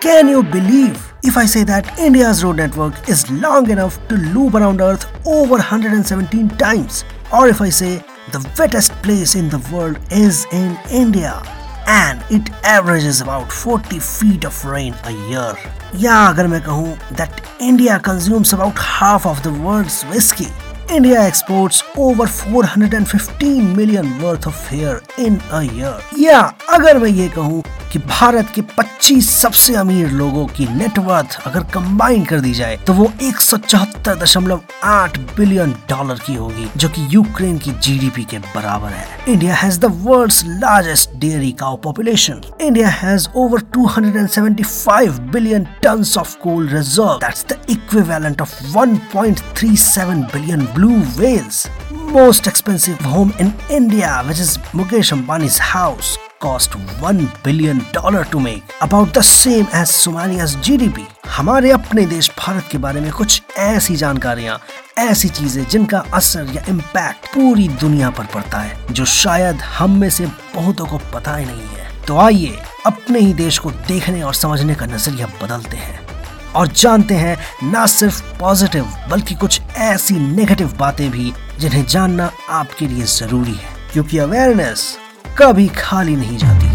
Can you believe if I say that India's road network is long enough to loop around Earth over 117 times? Or if I say the wettest place in the world is in India and it averages about 40 feet of rain a year? या अगर मैं कहूँ that India consumes about half of the world's whiskey India exports over 415 million worth of hair in a year. या अगर मैं ये कहूँ कि भारत के 25 सबसे अमीर लोगों की नेटवर्थ अगर कंबाइन कर दी जाए तो वो एक बिलियन डॉलर की होगी जो कि यूक्रेन की जीडीपी के बराबर है। India has the world's largest dairy cow population India has over 275 billion tons of coal reserve that's the equivalent of 1.37 billion blue whales. Most expensive home in India, which is Mukesh Ambani's house, cost 1 billion dollar to make, about the same as Somalia's GDP. हमारे अपने देश भारत के बारे में कुछ ऐसी जानकारियाँ ऐसी चीज़ें जिनका असर या इम्पैक्ट पूरी दुनिया पर पड़ता है जो शायद हम में से बहुतों को पता ही नहीं है तो आइए अपने ही देश को देखने और समझने का नज़रिया बदलते हैं और जानते हैं ना सिर्फ़ पॉजिटिव बल्कि कुछ ऐसी नेगेटिव बातें भी जिन्हें जानना आपके लिए ज़रूरी है क्योंकि अवेयरनेस कभी खाली नहीं जाती।